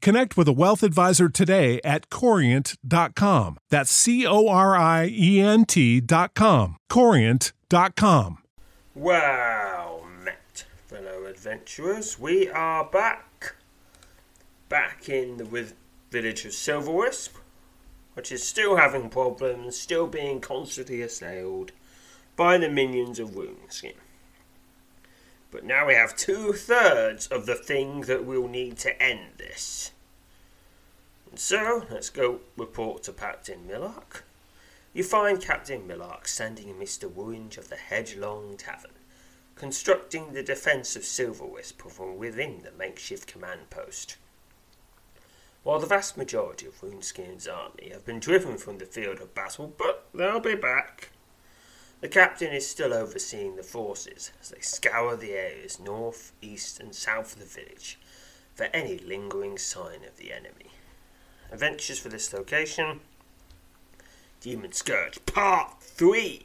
connect with a wealth advisor today at corient.com. That's C O R I E N T.com. Corient.com. Well met, fellow adventurers. We are back. Back in the village of Silverwisp, which is still having problems, still being constantly assailed by the minions of Runeskin. But now we have two thirds of the thing that we'll need to end this. And so, let's go report to Captain Millark. You find Captain Millark standing amidst the ruins of the Hedgelong Tavern, constructing the defence of Silverwisp from within the makeshift command post. While the vast majority of Runeskin's army have been driven from the field of battle, but they'll be back. The captain is still overseeing the forces as they scour the areas north, east, and south of the village for any lingering sign of the enemy. Adventures for this location Demon Scourge Part 3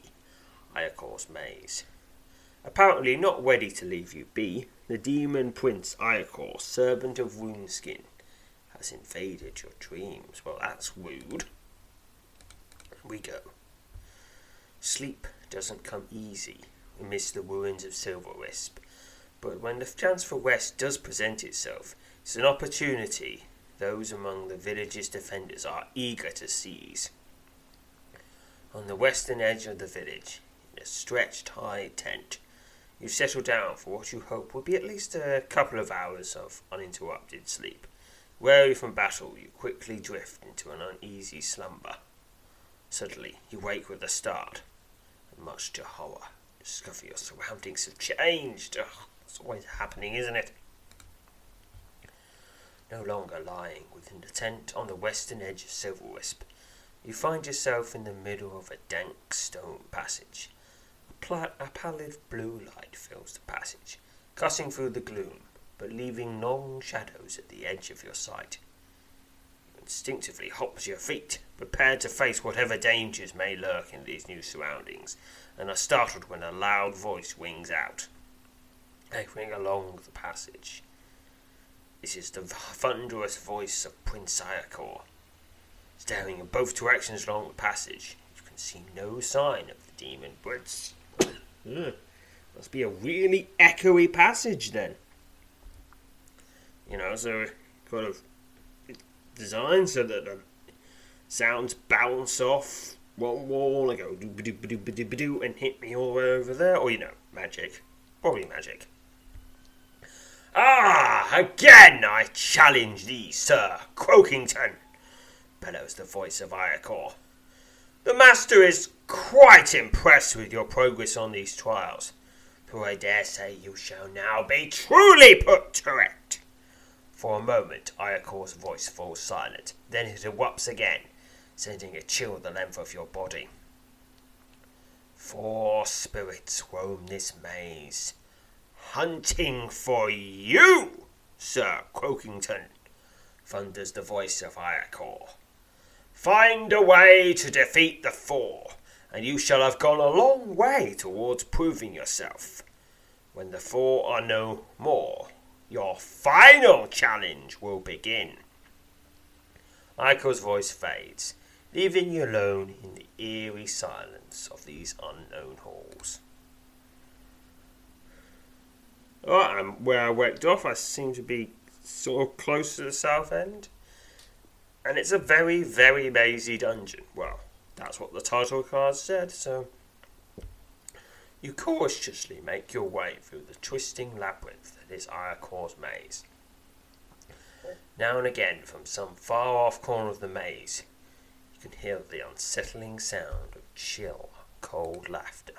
Iacor's Maze. Apparently not ready to leave you be, the demon prince Iacor, servant of Runeskin, has invaded your dreams. Well, that's rude. We go. Sleep doesn't come easy amidst the ruins of Silverwisp, but when the chance for West does present itself, it's an opportunity those among the village's defenders are eager to seize. On the western edge of the village, in a stretched high tent, you settle down for what you hope will be at least a couple of hours of uninterrupted sleep. Weary from battle, you quickly drift into an uneasy slumber. Suddenly, you wake with a start, much to horror, discover your surroundings have changed. It's always happening, isn't it? No longer lying within the tent on the western edge of Silverwisp, you find yourself in the middle of a dank stone passage. A, pla- a pallid blue light fills the passage, cutting through the gloom, but leaving long shadows at the edge of your sight. Instinctively hop to your feet, prepared to face whatever dangers may lurk in these new surroundings, and are startled when a loud voice rings out, echoing along the passage. This is the thunderous voice of Prince Iacor. Staring in both directions along the passage, you can see no sign of the demon birds. Ugh, must be a really echoey passage then. You know, so kind of designed so that the sounds bounce off one wall and go doo and hit me all the way over there, or you know, magic, probably magic. Ah, again I challenge thee, Sir Croakington, bellows the voice of Iacor. The Master is quite impressed with your progress on these trials, for I dare say you shall now be truly put to it. For a moment, Iacor's voice falls silent, then it erupts again, sending a chill the length of your body. Four spirits roam this maze, hunting for you, Sir Croakington, thunders the voice of Iacor. Find a way to defeat the four, and you shall have gone a long way towards proving yourself. When the four are no more, your final challenge will begin. Michael's voice fades, leaving you alone in the eerie silence of these unknown halls. Alright, um, where I worked off, I seem to be sort of close to the south end. And it's a very, very mazy dungeon. Well, that's what the title card said, so. You cautiously make your way through the twisting labyrinth that is Iacor's maze. Now and again, from some far off corner of the maze, you can hear the unsettling sound of chill, cold laughter.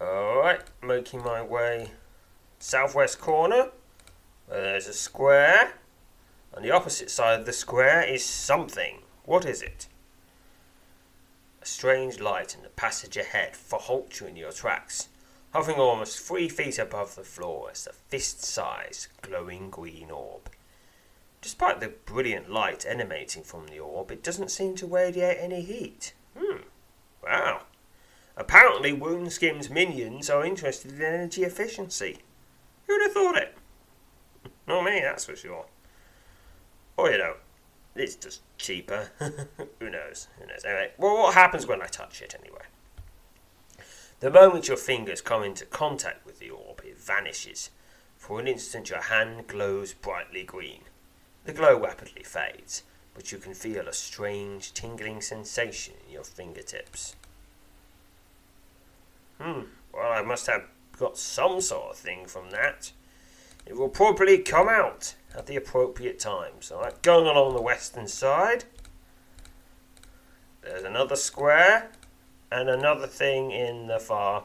Alright, making my way southwest corner. Where there's a square. On the opposite side of the square is something. What is it? A strange light in the passage ahead for halt you in your tracks, hovering almost three feet above the floor as a fist-sized glowing green orb. Despite the brilliant light emanating from the orb, it doesn't seem to radiate any heat. Hmm. Wow. Apparently, Runeskin's minions are interested in energy efficiency. Who'd have thought it? Not me, that's for sure. Or, you know, it's just cheaper. Who knows? Who knows? Anyway, well, what happens when I touch it anyway? The moment your fingers come into contact with the orb, it vanishes. For an instant, your hand glows brightly green. The glow rapidly fades, but you can feel a strange tingling sensation in your fingertips. Hmm, well, I must have got some sort of thing from that. It will probably come out at the appropriate time. times. Alright, going along the western side. There's another square and another thing in the far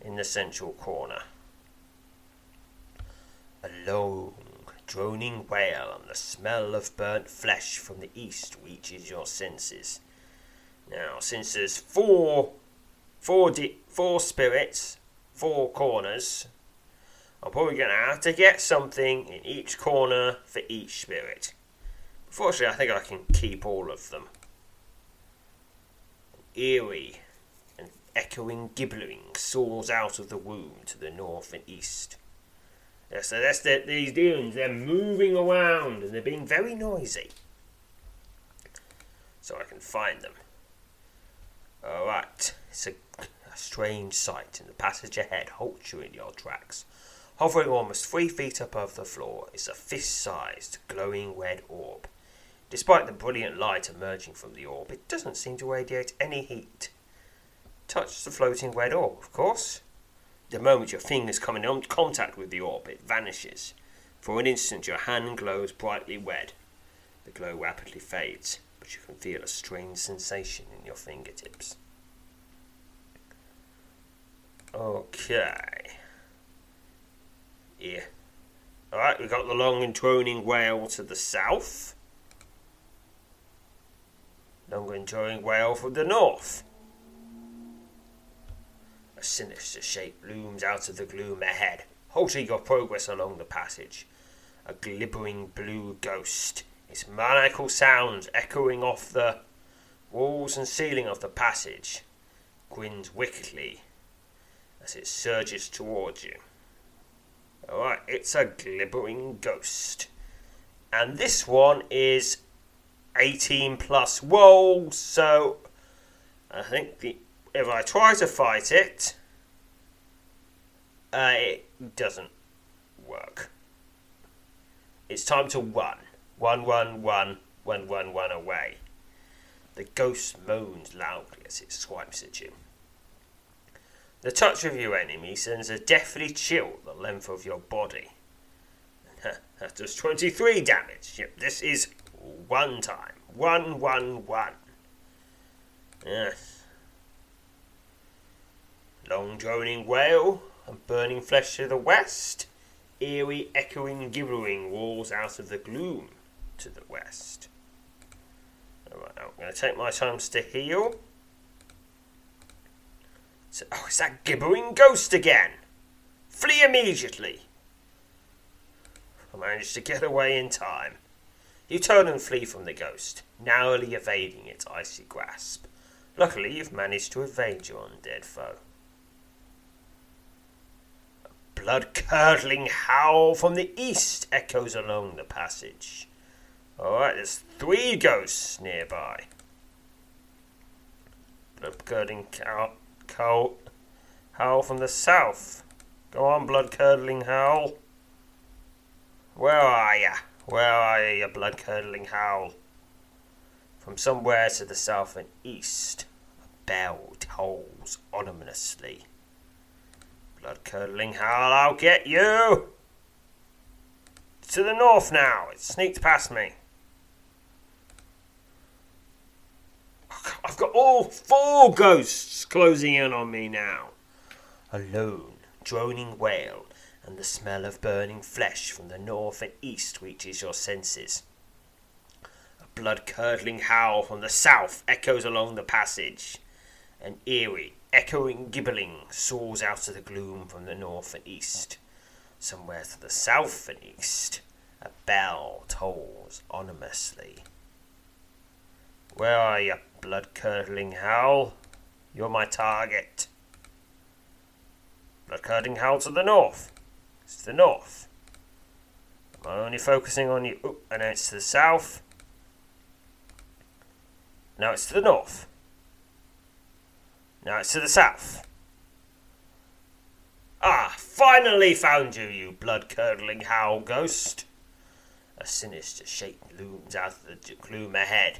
in the central corner. A long, droning wail and the smell of burnt flesh from the east reaches your senses. Now, since there's four four di- four spirits, four corners. I'm probably going to have to get something in each corner for each spirit. Fortunately, I think I can keep all of them. Eerie echoing gibbering soars out of the womb to the north and east. Yeah, so that's the, these demons, they're moving around and they're being very noisy. So I can find them. Alright, it's a a strange sight and the passage ahead halts you in your tracks. Hovering almost three feet above the floor is a fist-sized, glowing red orb. Despite the brilliant light emerging from the orb, it doesn't seem to radiate any heat. Touch the floating red orb, of course. The moment your fingers come in contact with the orb, it vanishes. For an instant, your hand glows brightly red. The glow rapidly fades, but you can feel a strange sensation in your fingertips. Okay. Yeah. Alright, we've got the long and droning wail to the south. Long and droning wail from the north. Sinister shape looms out of the gloom ahead, halting your progress along the passage. A glibbering blue ghost, its maniacal sounds echoing off the walls and ceiling of the passage, grins wickedly as it surges towards you. Alright, it's a glibbering ghost. And this one is 18 plus. Whoa! So, I think the, if I try to fight it, uh, it doesn't work. It's time to run. One, one, one, one, one, one away. The ghost moans loudly as it swipes at you. The touch of your enemy sends a deathly chill the length of your body. That does 23 damage. Yep, this is one time. One, one, one. Yes. Long droning wail and burning flesh to the west. Eerie, echoing, gibbering walls out of the gloom to the west. Alright, I'm going to take my time to heal. So, oh, it's that gibbering ghost again! Flee immediately! I managed to get away in time. You turn and flee from the ghost, narrowly evading its icy grasp. Luckily, you've managed to evade your undead foe. Blood curdling howl from the east echoes along the passage. Alright, there's three ghosts nearby. Blood curdling howl, howl from the south. Go on, blood curdling howl. Where are ya? Where are you blood curdling howl? From somewhere to the south and east, a bell tolls ominously. Blood curdling howl, I'll get you! to the north now, it sneaked past me. I've got all four ghosts closing in on me now. A lone, droning wail and the smell of burning flesh from the north and east reaches your senses. A blood curdling howl from the south echoes along the passage. An eerie, echoing gibbling soars out of the gloom from the north and east. Somewhere to the south and east, a bell tolls ominously. Where are you, blood curdling howl? You're my target. Blood curdling howl to the north. It's to the north. Am I'm only focusing on you. Oh, and it's to the south. Now it's to the north. Now it's to the south. Ah, finally found you, you blood curdling howl ghost. A sinister shape looms out of the gloom ahead,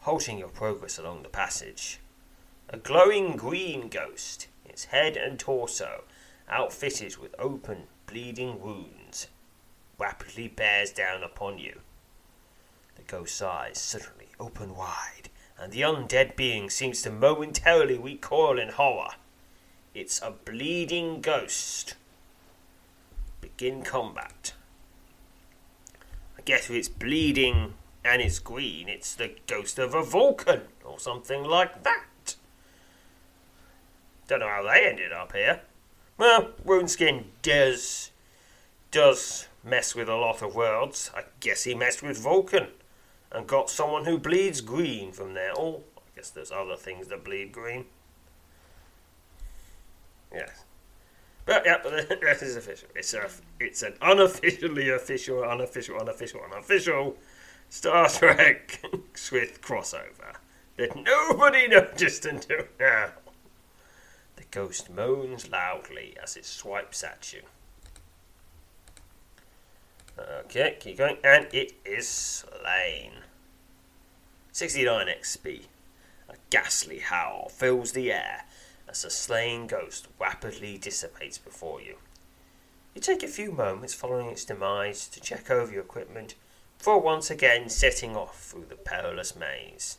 halting your progress along the passage. A glowing green ghost, its head and torso outfitted with open, bleeding wounds, rapidly bears down upon you. The ghost's eyes suddenly open wide, and the undead being seems to momentarily recoil in horror. It's a bleeding ghost. Begin combat. I guess if it's bleeding and it's green, it's the ghost of a Vulcan or something like that. Don't know how they ended up here. Well, Runeskin does does mess with a lot of worlds. I guess he messed with Vulcan and got someone who bleeds green from there. Oh, I guess there's other things that bleed green. Yes. But yeah, but that is official. It's a, it's an unofficially official, unofficial, unofficial, unofficial Star Trek Swift crossover that nobody noticed until now. The ghost moans loudly as it swipes at you. Okay, keep going, and it is slain. 69 XP. A ghastly howl fills the air as the slain ghost rapidly dissipates before you. You take a few moments following its demise to check over your equipment before once again setting off through the perilous maze.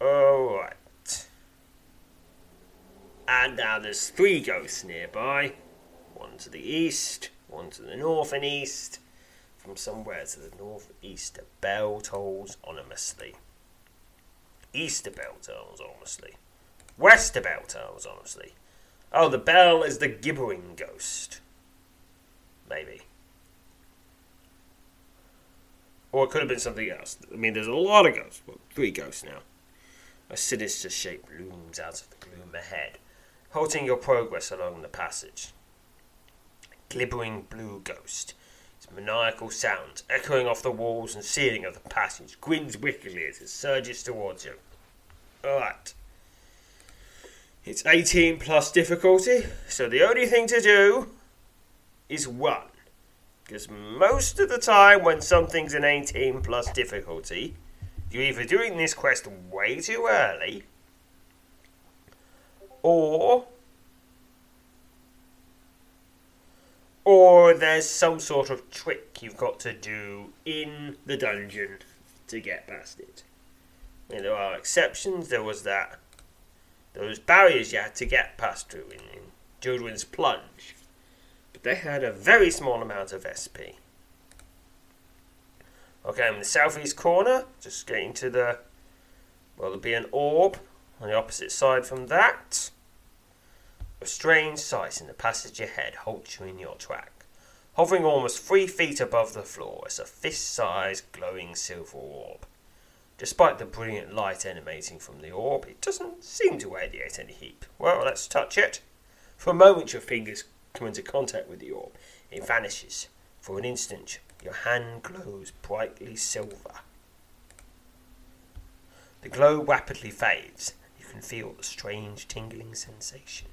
Alright. And now there's three ghosts nearby one to the east, one to the north and east. From somewhere to the northeast a bell tolls ominously. East a bell tolls ominously. West a bell tolls ominously. Oh, the bell is the gibbering ghost. Maybe. Or it could have been something else. I mean, there's a lot of ghosts. Well, three ghosts now. A sinister shape looms out of the gloom ahead, halting your progress along the passage. Glibbering blue ghost, maniacal sounds echoing off the walls and ceiling of the passage, grins wickedly as it surges towards you. Alright. It's 18 plus difficulty, so the only thing to do is one. Because most of the time, when something's an 18 plus difficulty, you're either doing this quest way too early, or there's some sort of trick you've got to do in the dungeon to get past it. Mean, there are exceptions. There was that those barriers you had to get past through in, in Jodwin's Plunge, but they had a very small amount of SP. Okay, I'm in the southeast corner, just getting to the. Well, there'll be an orb on the opposite side from that. A strange sight in the passage ahead halts you in your track. Hovering almost three feet above the floor is a fist sized glowing silver orb. Despite the brilliant light emanating from the orb, it doesn't seem to radiate any heat. Well, let's touch it. For a moment, your fingers come into contact with the orb. It vanishes. For an instant, your hand glows brightly silver. The glow rapidly fades. You can feel the strange tingling sensation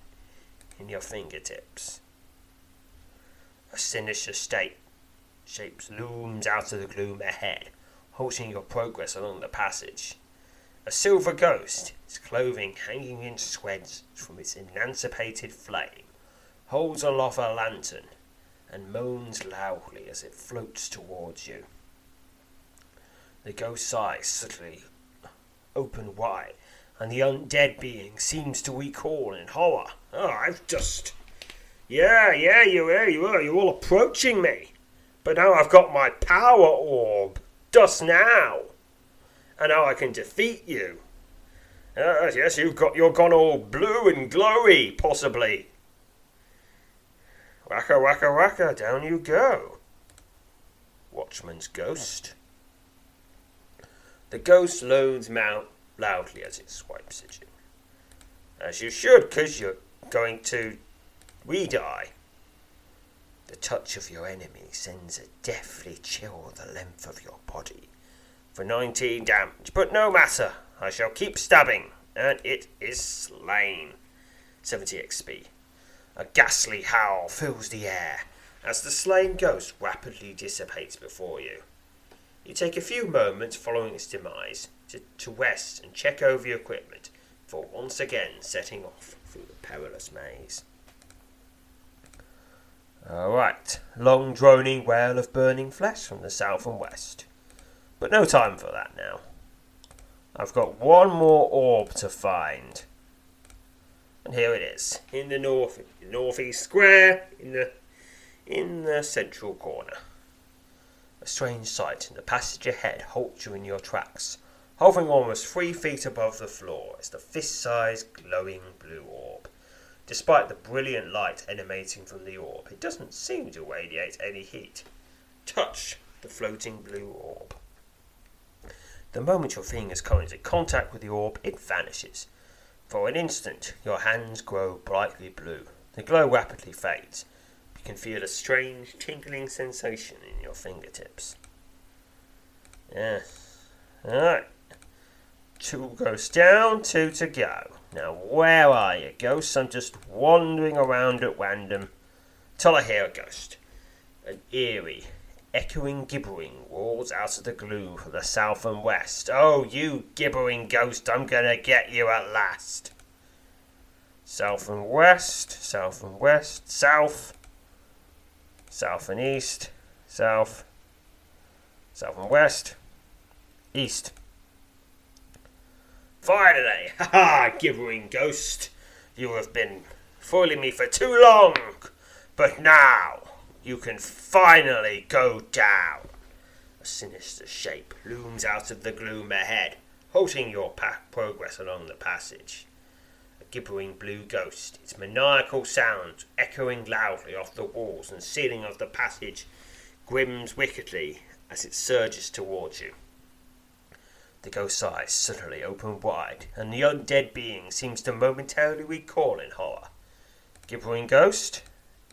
in your fingertips. A sinister state shapes looms out of the gloom ahead, halting your progress along the passage. A silver ghost, its clothing hanging in shreds from its emancipated flame, holds aloft a lantern and moans loudly as it floats towards you. The ghost's eyes suddenly open wide, and the undead being seems to recoil in horror. Oh, I've just. Yeah, yeah, you are, you are, you're all approaching me. But now I've got my power orb. Just now. And now I can defeat you. Uh, yes, you've got you're gone all blue and glowy, possibly. Wacka wacka wacka, down you go. Watchman's ghost. The ghost loads mount loudly as it swipes at you. As you should, because you're going to re-die. The touch of your enemy sends a deathly chill the length of your body. For 19 damage, but no matter, I shall keep stabbing, and it is slain. 70 XP. A ghastly howl fills the air as the slain ghost rapidly dissipates before you. You take a few moments following its demise to, to rest and check over your equipment before once again setting off through the perilous maze. Alright, long droning wail of burning flesh from the south and west. But no time for that now. I've got one more orb to find. And here it is, in the north northeast square, in the in the central corner. A strange sight, and the passage ahead halts you in your tracks, hovering almost three feet above the floor is the fist-sized glowing blue orb. Despite the brilliant light emanating from the orb, it doesn't seem to radiate any heat. Touch the floating blue orb. The moment your fingers come into contact with the orb, it vanishes. For an instant, your hands grow brightly blue. The glow rapidly fades. You can feel a strange tingling sensation in your fingertips. Yes. Alright. Two goes down, two to go. Now, where are you, ghosts? I'm just wandering around at random till I hear a ghost. An eerie, echoing gibbering roars out of the gloom from the south and west. Oh, you gibbering ghost, I'm gonna get you at last. South and west, south and west, south, south and east, south, south and west, east. Finally! Ha ha! Gibbering ghost! You have been fooling me for too long! But now you can finally go down! A sinister shape looms out of the gloom ahead, halting your progress along the passage. A gibbering blue ghost, its maniacal sounds echoing loudly off the walls and ceiling of the passage, grims wickedly as it surges towards you. The ghost's eyes suddenly open wide, and the undead being seems to momentarily recoil in horror. Gibbering ghost,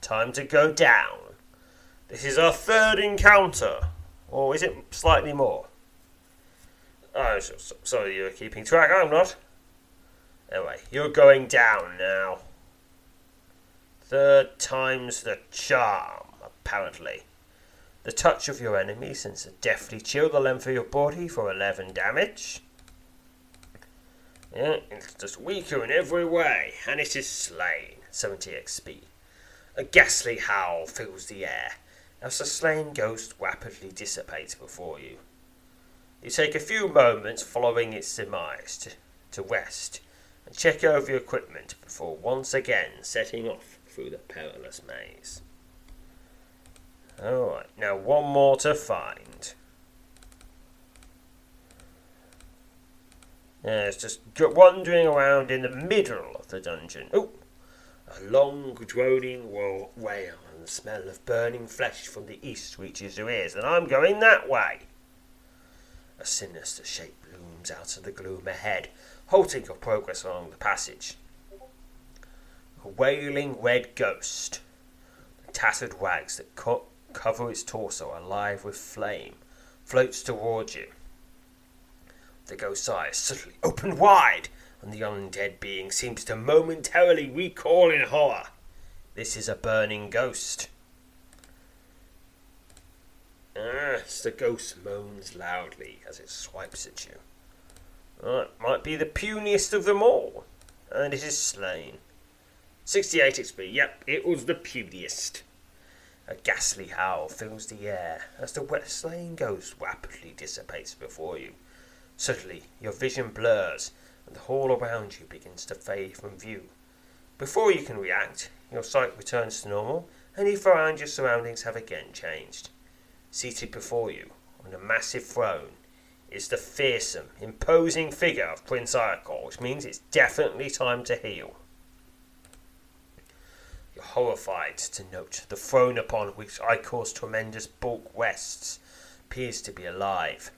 time to go down. This is our third encounter, or is it slightly more? Oh, so, so, sorry, you're keeping track. I'm not. Anyway, you're going down now. Third time's the charm, apparently. The touch of your enemy sends a deathly chill the length of your body for 11 damage. Yeah, it's just weaker in every way, and it is slain. 70 XP. A ghastly howl fills the air as the slain ghost rapidly dissipates before you. You take a few moments following its demise to, to rest and check over your equipment before once again setting off through the perilous maze. Alright, now one more to find. Yeah, it's just wandering around in the middle of the dungeon. Oh, a long droning wail and the smell of burning flesh from the east reaches your ears, and I'm going that way. A sinister shape looms out of the gloom ahead, halting your progress along the passage. A wailing red ghost. The tattered rags that co- cover its torso alive with flame floats towards you. The ghost's eyes suddenly open wide, and the undead being seems to momentarily recoil in horror. This is a burning ghost. Ah, the ghost moans loudly as it swipes at you. Ah, it might be the puniest of them all, and it is slain. 68 XP, yep, it was the puniest. A ghastly howl fills the air as the wet ghost rapidly dissipates before you. Suddenly, your vision blurs, and the hall around you begins to fade from view. Before you can react, your sight returns to normal, and you find your surroundings have again changed. Seated before you, on a massive throne, is the fearsome, imposing figure of Prince Iacor, which means it's definitely time to heal. Horrified to note the throne upon which Iacor's tremendous bulk rests appears to be alive.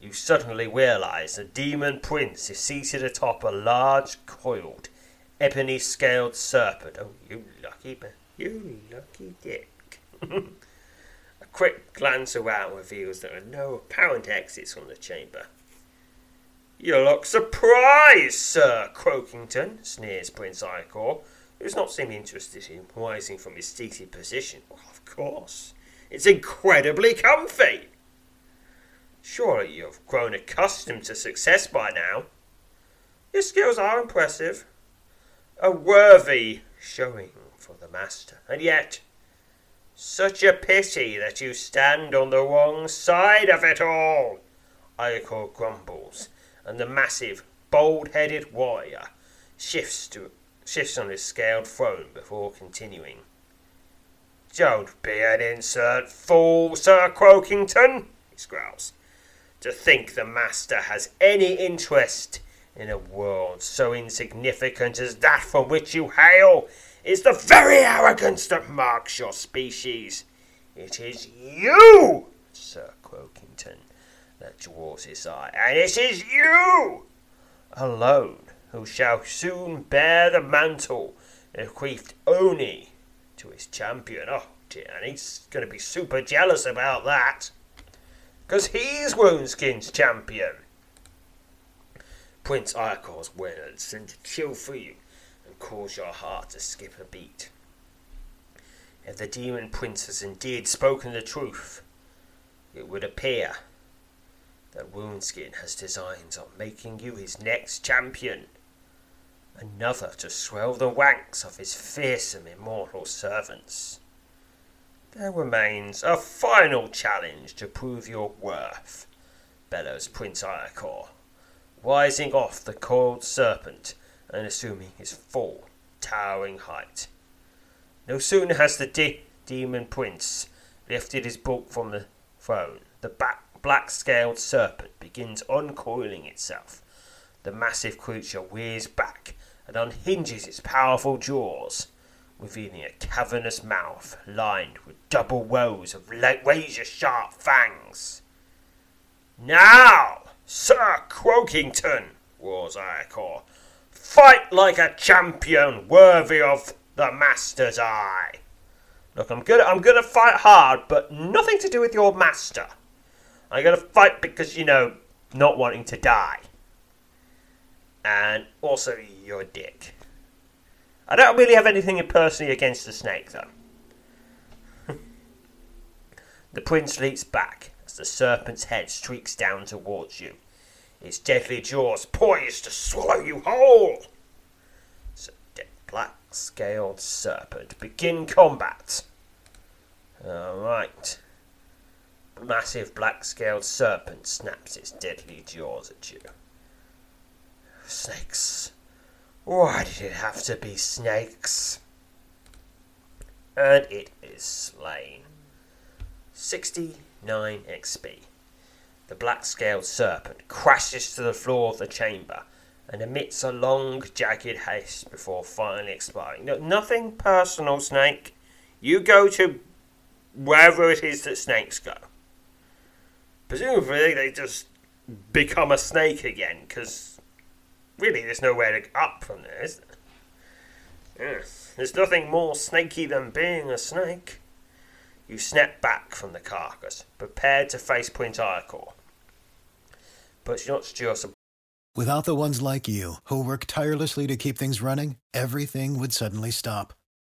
You suddenly realize the demon prince is seated atop a large, coiled, ebony scaled serpent. Oh, you lucky, you lucky dick. A quick glance around reveals there are no apparent exits from the chamber. You look surprised, Sir Croakington, sneers Prince Iacor, does not seem interested in rising from his seated position. Well, of course. It's incredibly comfy. Surely you've grown accustomed to success by now. Your skills are impressive. A worthy showing for the master. And yet, such a pity that you stand on the wrong side of it all. Iacor grumbles, and the massive, bald-headed warrior shifts to shifts on his scaled throne before continuing. Don't be an insolent fool, Sir Croakington, he growls. To think the master has any interest in a world so insignificant as that from which you hail is the very arrogance that marks your species. It is you, Sir Croakington, that draws his eye, and it is you alone who shall soon bear the mantle bequeathed only to his champion. Oh dear, and he's going to be super jealous about that. Because he's Runeskin's champion. Prince Iacor words send a chill through you and cause your heart to skip a beat. If the demon prince has indeed spoken the truth, it would appear that Woundskin has designs on making you his next champion, another to swell the ranks of his fearsome immortal servants. There remains a final challenge to prove your worth, bellows Prince Iacor, rising off the coiled serpent and assuming his full, towering height. No sooner has the de- demon prince lifted his bulk from the throne, the back, black scaled serpent begins uncoiling itself. The massive creature rears back and unhinges its powerful jaws, revealing a cavernous mouth lined with double rows of razor sharp fangs. Now, Sir Croakington, roars Iacor, Fight like a champion, worthy of the master's eye. Look, I'm gonna I'm gonna fight hard, but nothing to do with your master. I'm gonna fight because you know, not wanting to die. And also your dick. I don't really have anything personally against the snake though. the prince leaps back as the serpent's head streaks down towards you its deadly jaws poised to swallow you whole. So, black scaled serpent, begin combat. Alright. Massive black scaled serpent snaps its deadly jaws at you. Snakes. Why did it have to be snakes? And it is slain. 69 XP. The black scaled serpent crashes to the floor of the chamber and emits a long, jagged hiss before finally expiring. No, nothing personal, Snake. You go to wherever it is that snakes go. Presumably, they just become a snake again, because really there's nowhere to up from there, is there? Yes. There's nothing more snaky than being a snake. You snap back from the carcass, prepared to face Point Iacor. But you're not just Without the ones like you, who work tirelessly to keep things running, everything would suddenly stop.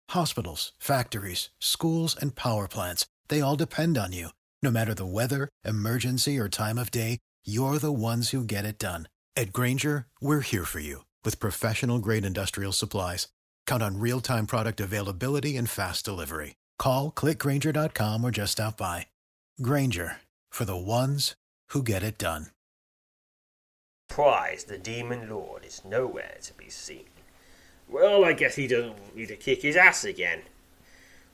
Hospitals, factories, schools, and power plants, they all depend on you. No matter the weather, emergency, or time of day, you're the ones who get it done. At Grainger, we're here for you with professional grade industrial supplies. Count on real time product availability and fast delivery. Call clickgrainger.com or just stop by. Grainger for the ones who get it done. prize, the demon lord, is nowhere to be seen. Well, I guess he doesn't want me to kick his ass again.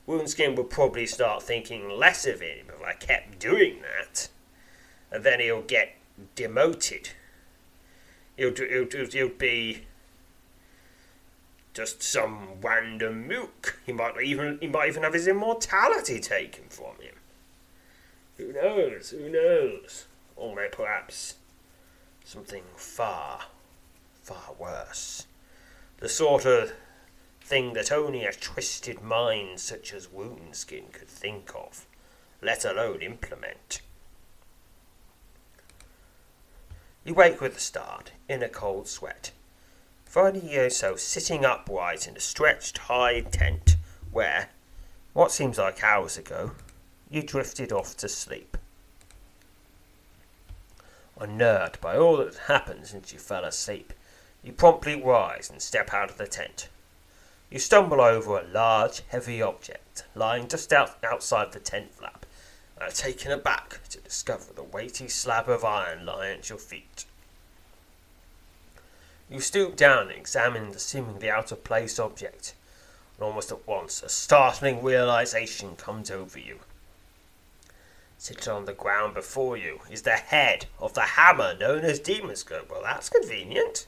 Runeskin would probably start thinking less of him if I kept doing that. And then he'll get demoted. Do- he'll, he'll, he'll be just some random mook. He might even he might even have his immortality taken from him. Who knows? Who knows? Or perhaps something far, far worse. The sort of thing that only a twisted mind such as Runeskin could think of, let alone implement. You wake with a start, in a cold sweat, finding yourself sitting upright in a stretched hide tent where, what seems like hours ago, you drifted off to sleep. Unnerved by all that had happened since you fell asleep, you promptly rise and step out of the tent. You stumble over a large, heavy object lying just out, outside the tent flap are taken aback to discover the weighty slab of iron lying at your feet. You stoop down and examine the seemingly out of place object, and almost at once a startling realization comes over you. Sitting on the ground before you is the head of the hammer known as Demon's. Well, that's convenient.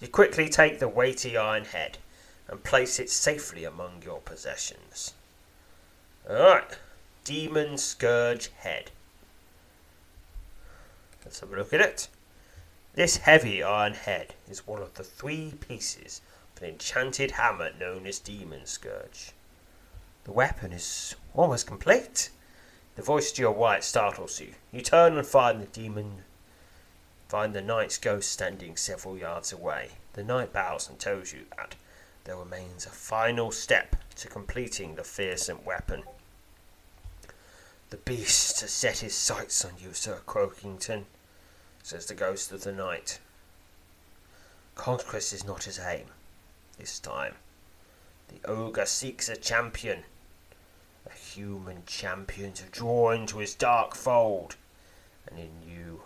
You quickly take the weighty iron head and place it safely among your possessions. Alright, Demon Scourge Head. Let's have a look at it. This heavy iron head is one of the three pieces of an enchanted hammer known as Demon Scourge. The weapon is almost complete. The voice to your right startles you. You turn and find the demon find the knight's ghost standing several yards away. The knight bows and tells you that there remains a final step to completing the fearsome weapon. The beast has set his sights on you, Sir Croakington, says the ghost of the night. Conquest is not his aim, this time. The ogre seeks a champion, a human champion to draw into his dark fold, and in you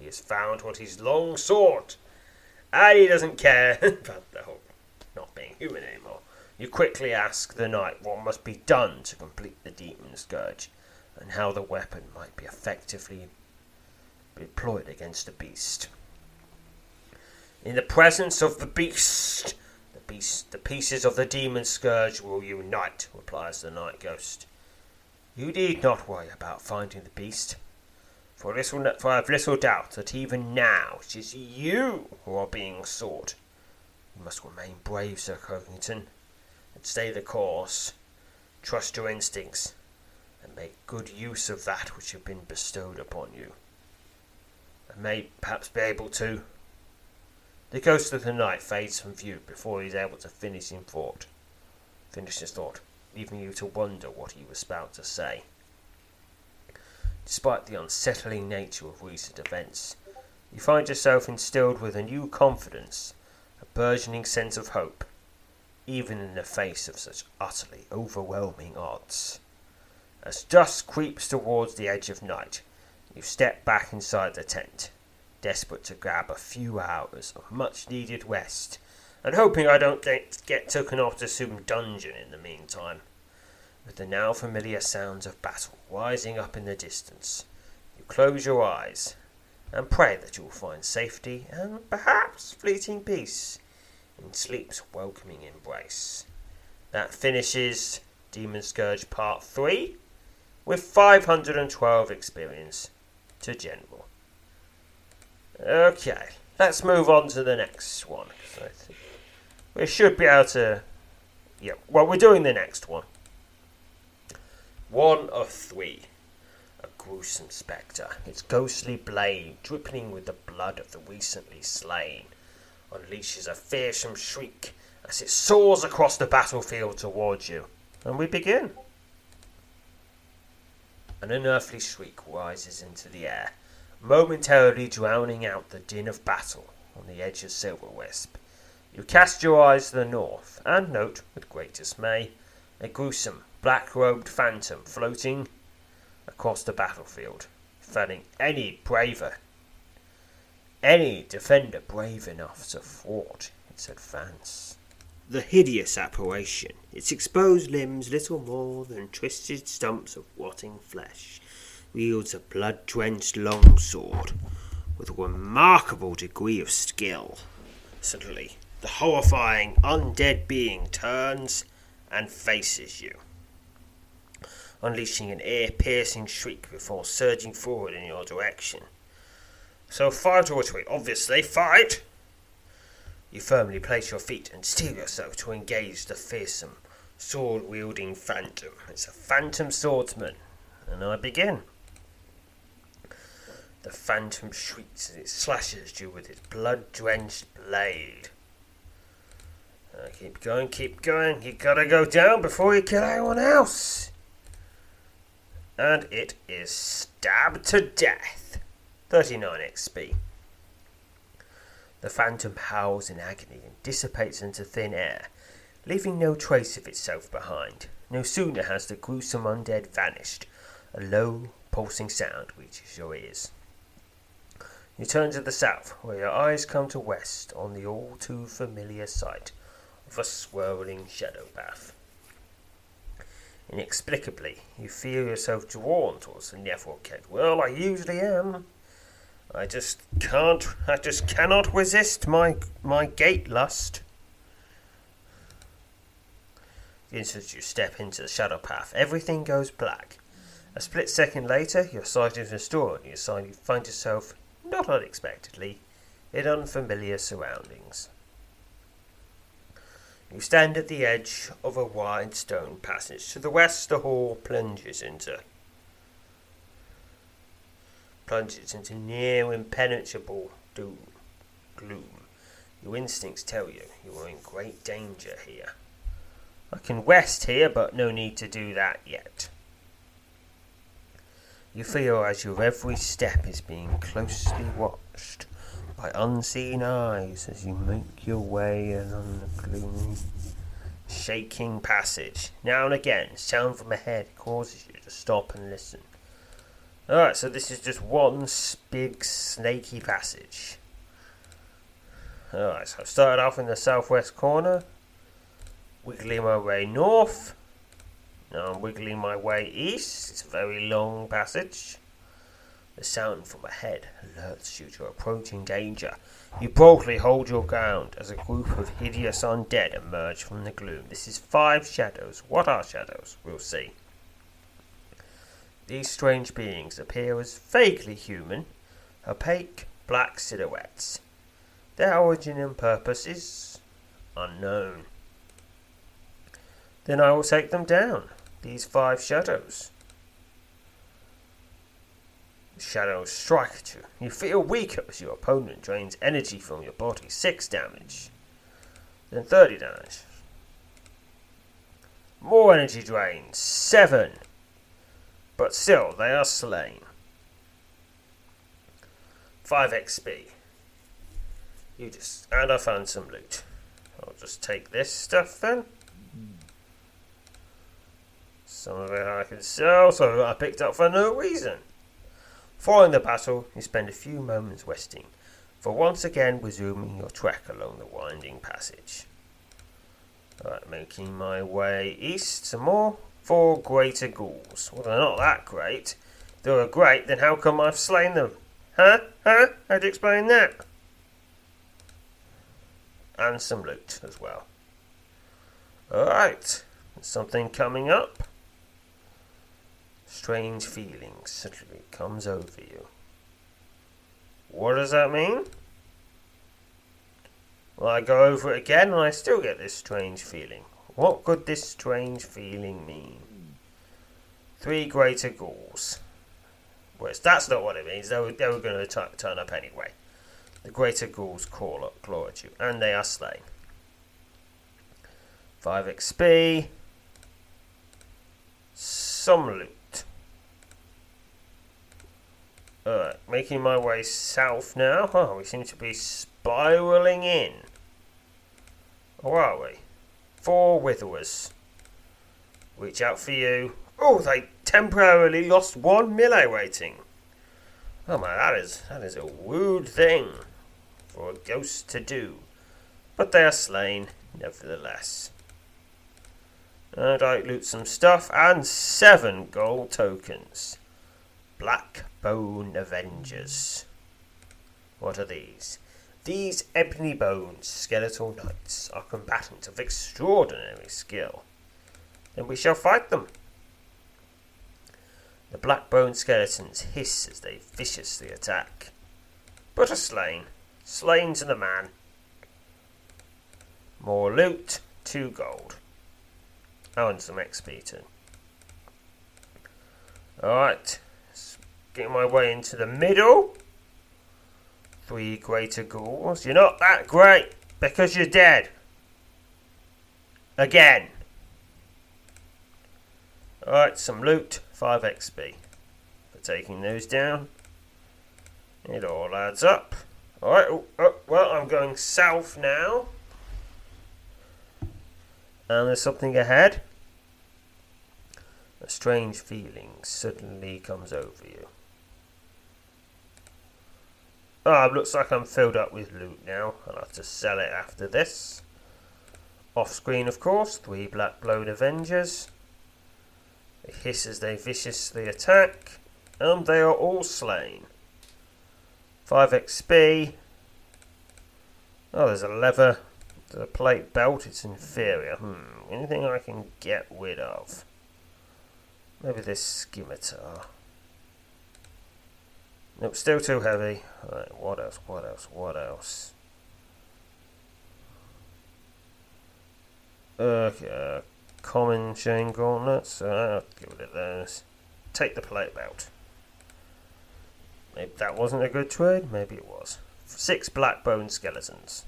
he has found what he's long sought. And he doesn't care about the whole not being human anymore. You quickly ask the knight what must be done to complete the demon scourge, and how the weapon might be effectively deployed against the beast. In the presence of the beast, the beast, the pieces of the demon scourge will unite, replies the night ghost. You need not worry about finding the beast, for, little, for I have little doubt that even now it is you who are being sought. You must remain brave, Sir Croakington, and stay the course. Trust your instincts, and make good use of that which have been bestowed upon you. And may perhaps be able to. The ghost of the night fades from view before he is able to finish his thought. Finish his thought, leaving you to wonder what he was about to say. Despite the unsettling nature of recent events, you find yourself instilled with a new confidence, a burgeoning sense of hope, even in the face of such utterly overwhelming odds. As dusk creeps towards the edge of night, you step back inside the tent, desperate to grab a few hours of much needed rest, and hoping I don't get taken off to some dungeon in the meantime. With the now familiar sounds of battle rising up in the distance, you close your eyes and pray that you will find safety and perhaps fleeting peace in sleep's welcoming embrace. That finishes Demon Scourge Part 3 with 512 experience to General. Okay, let's move on to the next one. We should be able to. Yeah, well, we're doing the next one. One of three. A gruesome spectre, its ghostly blade dripping with the blood of the recently slain, unleashes a fearsome shriek as it soars across the battlefield towards you. And we begin. An unearthly shriek rises into the air, momentarily drowning out the din of battle on the edge of Silverwisp. You cast your eyes to the north and note, with great dismay, a gruesome, black robed phantom floating across the battlefield, felling any braver, any defender brave enough to thwart its advance. The hideous apparition, its exposed limbs little more than twisted stumps of rotting flesh, wields a blood drenched longsword with a remarkable degree of skill. Suddenly, the horrifying undead being turns and faces you, unleashing an ear piercing shriek before surging forward in your direction. So, fight or retreat, obviously, fight! You firmly place your feet and steel yourself to engage the fearsome, sword wielding phantom. It's a phantom swordsman, and I begin. The phantom shrieks as it slashes you with its blood drenched blade. Uh, keep going, keep going. You gotta go down before you kill anyone else. And it is stabbed to death. 39 XP. The phantom howls in agony and dissipates into thin air, leaving no trace of itself behind. No sooner has the gruesome undead vanished, a low, pulsing sound reaches your ears. You turn to the south, where your eyes come to west on the all too familiar sight of a swirling shadow path. Inexplicably, you feel yourself drawn towards the Nethergate. Well, I usually am. I just can't. I just cannot resist my my gate lust. The instant you step into the shadow path, everything goes black. A split second later, your sight is restored, and you find yourself, not unexpectedly, in unfamiliar surroundings. You stand at the edge of a wide stone passage. To the west, the hall plunges into plunges into near impenetrable doom, gloom. Your instincts tell you you are in great danger here. I can rest here, but no need to do that yet. You feel as your every step is being closely watched by unseen eyes as you make your way along the gloomy, shaking passage. Now and again, sound from ahead causes you to stop and listen. Alright, so this is just one big snaky passage. Alright, so I've started off in the southwest corner, wiggling my way north. Now I'm wiggling my way east. It's a very long passage. The sound from ahead alerts you to approaching danger. You boldly hold your ground as a group of hideous undead emerge from the gloom. This is five shadows. What are shadows? We'll see. These strange beings appear as vaguely human, opaque black silhouettes. Their origin and purpose is unknown. Then I will take them down, these five shadows. Shadows strike at you. You feel weaker as your opponent drains energy from your body. Six damage. Then 30 damage. More energy drain. Seven but still, they are slain. 5 XP. You just. And I found some loot. I'll just take this stuff then. Some of it I can sell, some of it I picked up for no reason. Following the battle, you spend a few moments resting, for once again resuming your trek along the winding passage. Alright, making my way east some more four greater ghouls. Well, they're not that great. They were great, then how come I've slain them? Huh? Huh? How'd you explain that? And some loot as well. Alright. Something coming up. Strange feeling suddenly comes over you. What does that mean? Well, I go over it again and I still get this strange feeling. What could this strange feeling mean? Three greater ghouls. Well, that's not what it means. They were, they were going to turn up anyway. The greater ghouls call up, you, and they are slain. 5 XP. Some loot. Alright, making my way south now. Oh, we seem to be spiraling in. Or are we? Four witherers. Reach out for you. Oh, they temporarily lost one melee rating. Oh my, that is that is a rude thing for a ghost to do. But they are slain, nevertheless. And I loot some stuff and seven gold tokens. Black Bone Avengers. What are these? These ebony bones skeletal knights are combatants of extraordinary skill. Then we shall fight them. The black bone skeletons hiss as they viciously attack. But are slain. Slain to the man. More loot, two gold. Oh, and some XP too. Alright, getting my way into the middle. Three greater ghouls. You're not that great because you're dead. Again. Alright, some loot. 5 XP for taking those down. It all adds up. Alright, oh, oh, well, I'm going south now. And there's something ahead. A strange feeling suddenly comes over you. Ah, oh, looks like I'm filled up with loot now. I'll have to sell it after this. Off screen, of course, three Black Bone Avengers. They hiss as they viciously attack, and they are all slain. 5 XP. Oh, there's a lever. A plate belt. It's inferior. Hmm. Anything I can get rid of? Maybe this scimitar. Nope, still too heavy. Right, what else? What else? What else? Okay, uh, common chain gauntlets. So I'll get rid of those. Take the plate belt. Maybe that wasn't a good trade. Maybe it was. Six black bone skeletons.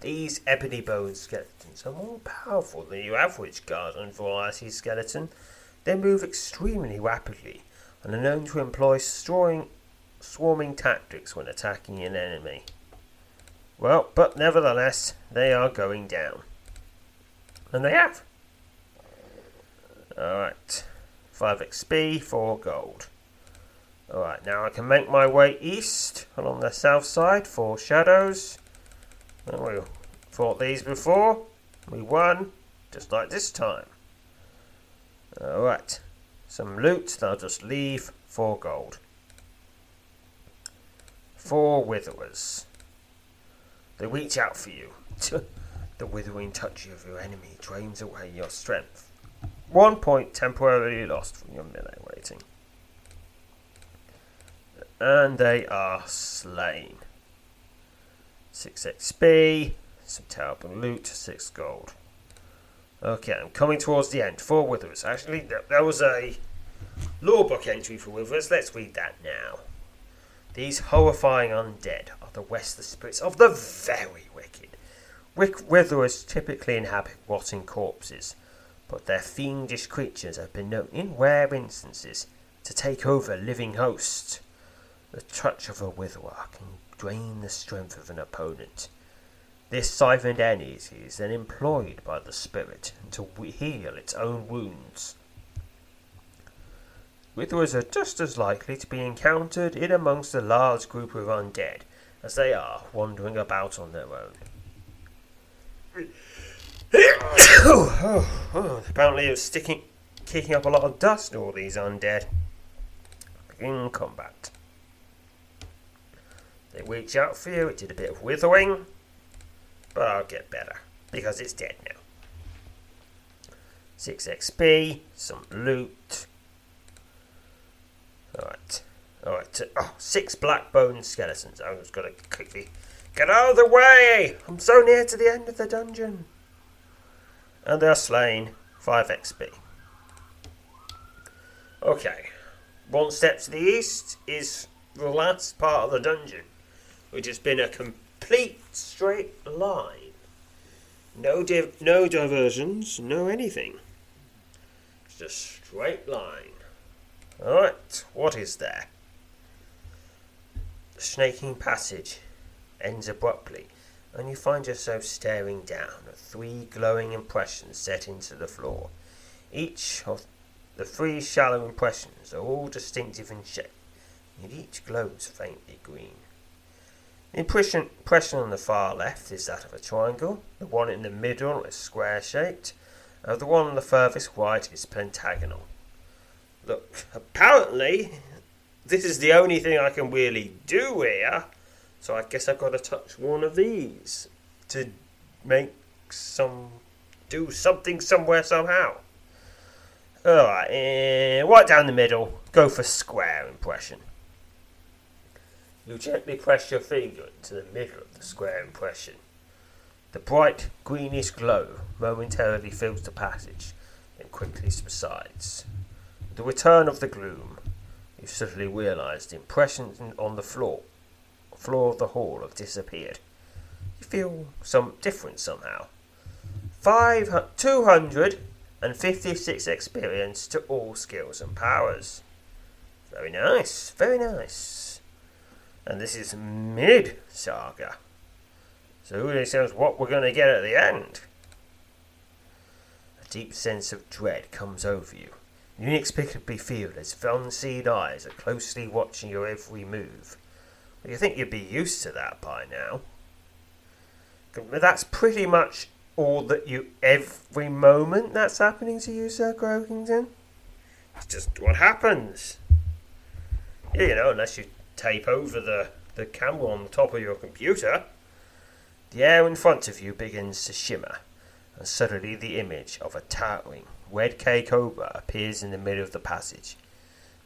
These ebony bone skeletons are more powerful than your average garden variety skeleton. They move extremely rapidly and are known to employ swarming, swarming tactics when attacking an enemy. Well, but nevertheless, they are going down. And they have. Alright. 5 XP, 4 gold. Alright, now I can make my way east along the south side for shadows. Well, we fought these before. We won, just like this time. Alright. Some loot that I'll just leave for gold. Four witherers. They reach out for you. the withering touch of your enemy drains away your strength. One point temporarily lost from your melee rating. And they are slain. 6 XP, some terrible loot, 6 gold. Okay, I'm coming towards the end. For Withers. Actually, there was a law book entry for Withers. Let's read that now. These horrifying undead are the Western spirits of the very wicked. Wick Witherers typically inhabit rotting corpses, but their fiendish creatures have been known, in rare instances, to take over living hosts. The touch of a Witherer can drain the strength of an opponent this siphoned energy is then employed by the spirit to heal its own wounds. Witherers are just as likely to be encountered in amongst a large group of undead as they are wandering about on their own. oh, oh, oh, apparently it's sticking, kicking up a lot of dust, all these undead. In combat. They reach out for you, it did a bit of withering. But I'll get better because it's dead now. 6 XP, some loot. Alright. Alright, oh, six black bone skeletons. I was going to quickly get out of the way! I'm so near to the end of the dungeon. And they're slain. 5 XP. Okay. One step to the east is the last part of the dungeon, which has been a complete straight line. No div- no diversions, no anything. It's a straight line. Alright, what is there? The snaking passage ends abruptly, and you find yourself staring down at three glowing impressions set into the floor. Each of the three shallow impressions are all distinctive in shape, and each glows faintly green. Impression, impression on the far left is that of a triangle, the one in the middle is square shaped, and the one on the furthest right is pentagonal. Look, apparently, this is the only thing I can really do here, so I guess I've got to touch one of these to make some. do something somewhere somehow. Alright, uh, right down the middle, go for square impression. You gently press your finger into the middle of the square impression. The bright greenish glow momentarily fills the passage, then quickly subsides. With the return of the gloom, you suddenly realize the impressions on the floor, floor of the hall have disappeared. You feel some different somehow. Five, 256 experience to all skills and powers. Very nice, very nice. And this is mid saga. So who knows what we're going to get at the end? A deep sense of dread comes over you. You inexplicably feel as if unseen eyes are closely watching your every move. Well, you think you'd be used to that by now. That's pretty much all that you every moment that's happening to you, Sir Croakington. It's just what happens. You know, unless you tape over the, the camera on the top of your computer. The air in front of you begins to shimmer, and suddenly the image of a towering red cake ogre appears in the middle of the passage.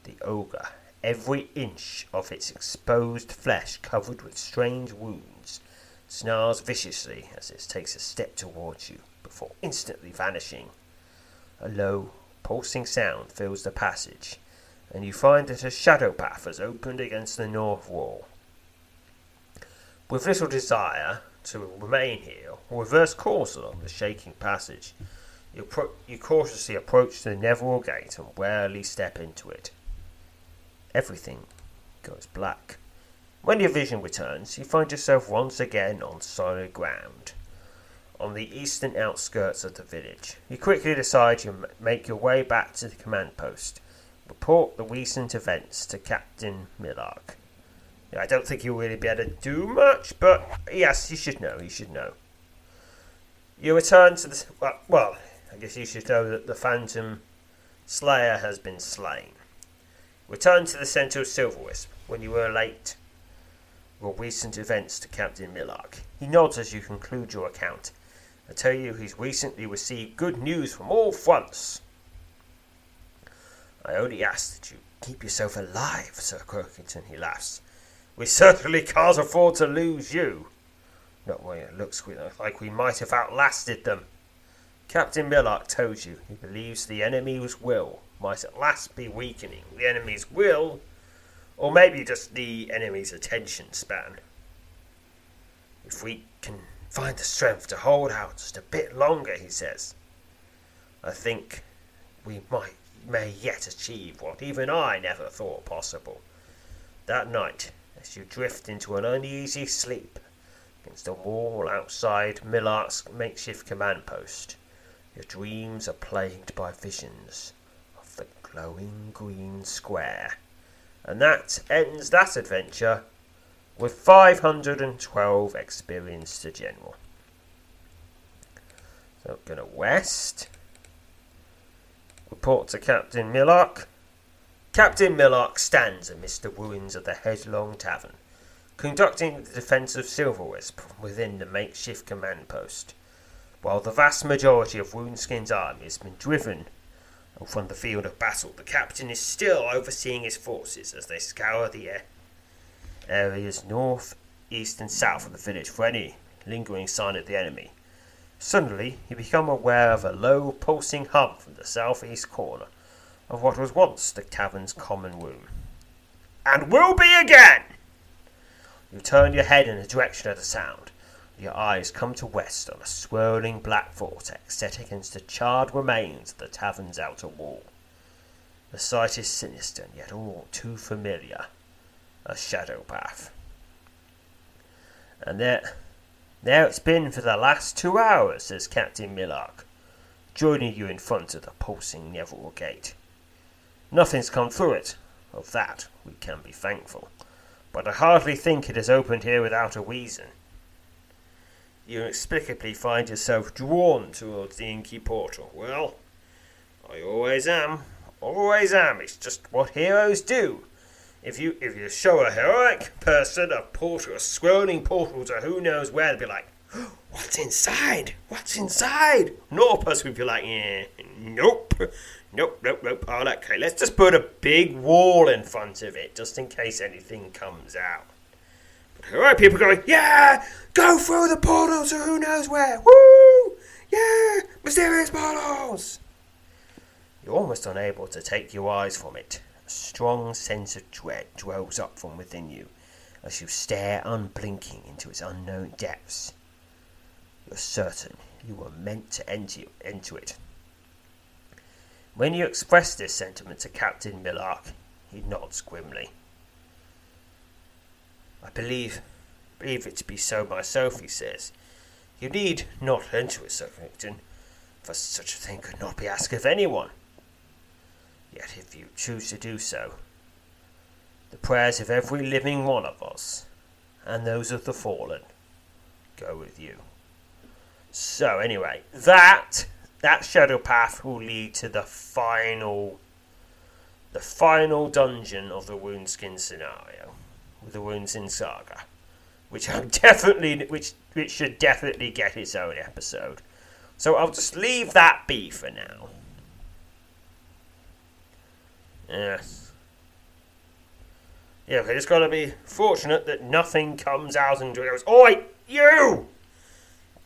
The ogre, every inch of its exposed flesh covered with strange wounds, snarls viciously as it takes a step towards you before instantly vanishing. A low, pulsing sound fills the passage, and you find that a shadow path has opened against the north wall. With little desire to remain here or reverse course along the shaking passage, you, pro- you cautiously approach the Netherwall gate and warily step into it. Everything goes black. When your vision returns, you find yourself once again on solid ground, on the eastern outskirts of the village. You quickly decide you make your way back to the command post, report the recent events to Captain Millark. I don't think you'll really be able to do much, but yes, you should know. You should know. You return to the well. well I guess you should know that the Phantom Slayer has been slain. Return to the centre of Silverwisp when you were late your recent events to Captain Millark. He nods as you conclude your account. I tell you he's recently received good news from all fronts. I only ask that you keep yourself alive, Sir Croakington, he laughs. We certainly can't afford to lose you. Not when it looks like we might have outlasted them. Captain Millark told you he believes the enemy's will might at last be weakening. The enemy's will or maybe just the enemy's attention span. If we can find the strength to hold out just a bit longer, he says, I think we might may yet achieve what even I never thought possible. That night, as you drift into an uneasy sleep against a wall outside Millark's makeshift command post, your dreams are plagued by visions of the glowing green square and that ends that adventure with 512 experience to general. So going to west. Report to Captain Millark. Captain Millark stands amidst the ruins of the Headlong Tavern, conducting the defence of Silverwisp within the makeshift command post, while the vast majority of Runeskin's army has been driven from the field of battle, the captain is still overseeing his forces as they scour the air areas north, east, and south of the village for any lingering sign of the enemy. Suddenly, he become aware of a low, pulsing hum from the southeast corner of what was once the tavern's common room. And will be again! You turn your head in the direction of the sound. Your eyes come to west on a swirling black vortex set against the charred remains of the tavern's outer wall. The sight is sinister and yet all too familiar. A shadow path. And there, there it's been for the last two hours, says Captain Millark, joining you in front of the pulsing Neville gate. Nothing's come through it. Of that we can be thankful. But I hardly think it has opened here without a reason you inexplicably find yourself drawn towards the inky portal. Well, I always am. Always am. It's just what heroes do. If you if you show a heroic person a portal, a swirling portal to who knows where, they'll be like, "What's inside? What's inside?" Normal person would be like, "Yeah, nope, nope, nope, nope." Oh, okay, let's just put a big wall in front of it, just in case anything comes out. But Alright, people going, yeah, go through the portal to who knows where. Woo! Yeah, mysterious portals. You're almost unable to take your eyes from it. A strong sense of dread dwells up from within you as you stare unblinking into its unknown depths. You're certain you were meant to enter, into it. When you express this sentiment to Captain Millark, he nods grimly. I believe, believe it to be so myself, he says. You need not enter it, Sir Crichton, for such a thing could not be asked of anyone. Yet if you choose to do so, the prayers of every living one of us, and those of the fallen, go with you. So anyway, that that shadow path will lead to the final the final dungeon of the Runeskin scenario the Runeskin Saga, which I'm definitely which which should definitely get its own episode. So I'll just leave that be for now. Yes. Yeah, okay, just gotta be fortunate that nothing comes out and goes, Oi, you!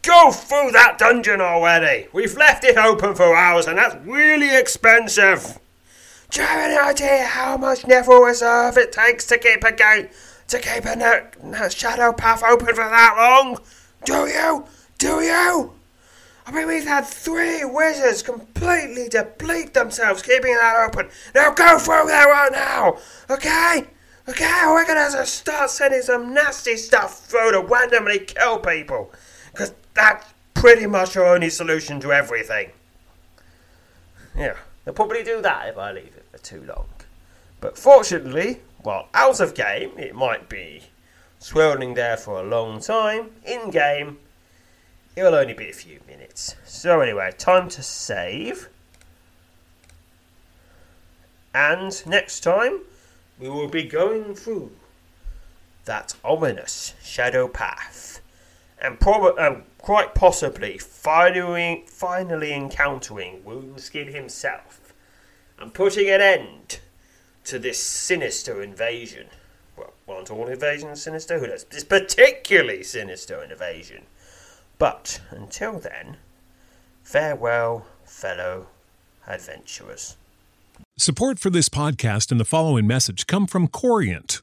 Go through that dungeon already! We've left it open for hours and that's really expensive! Do you have any idea how much Neville Reserve it takes to keep a gate to keep a shadow path open for that long? Do you? Do you? I mean, we've had three wizards completely deplete themselves keeping that open. Now go through there right now, okay? Okay, we're gonna have to start sending some nasty stuff through to randomly kill people. Because that's pretty much our only solution to everything. Yeah, they'll probably do that if I leave it for too long. But fortunately, while out of game, it might be swirling there for a long time. In game, it will only be a few minutes. So, anyway, time to save. And next time, we will be going through that ominous shadow path. And prob- um, quite possibly finally, finally encountering Runeskin himself and putting an end to this sinister invasion. Well, aren't all invasions sinister? Who knows? This particularly sinister invasion. But until then, farewell, fellow adventurers. Support for this podcast and the following message come from Corient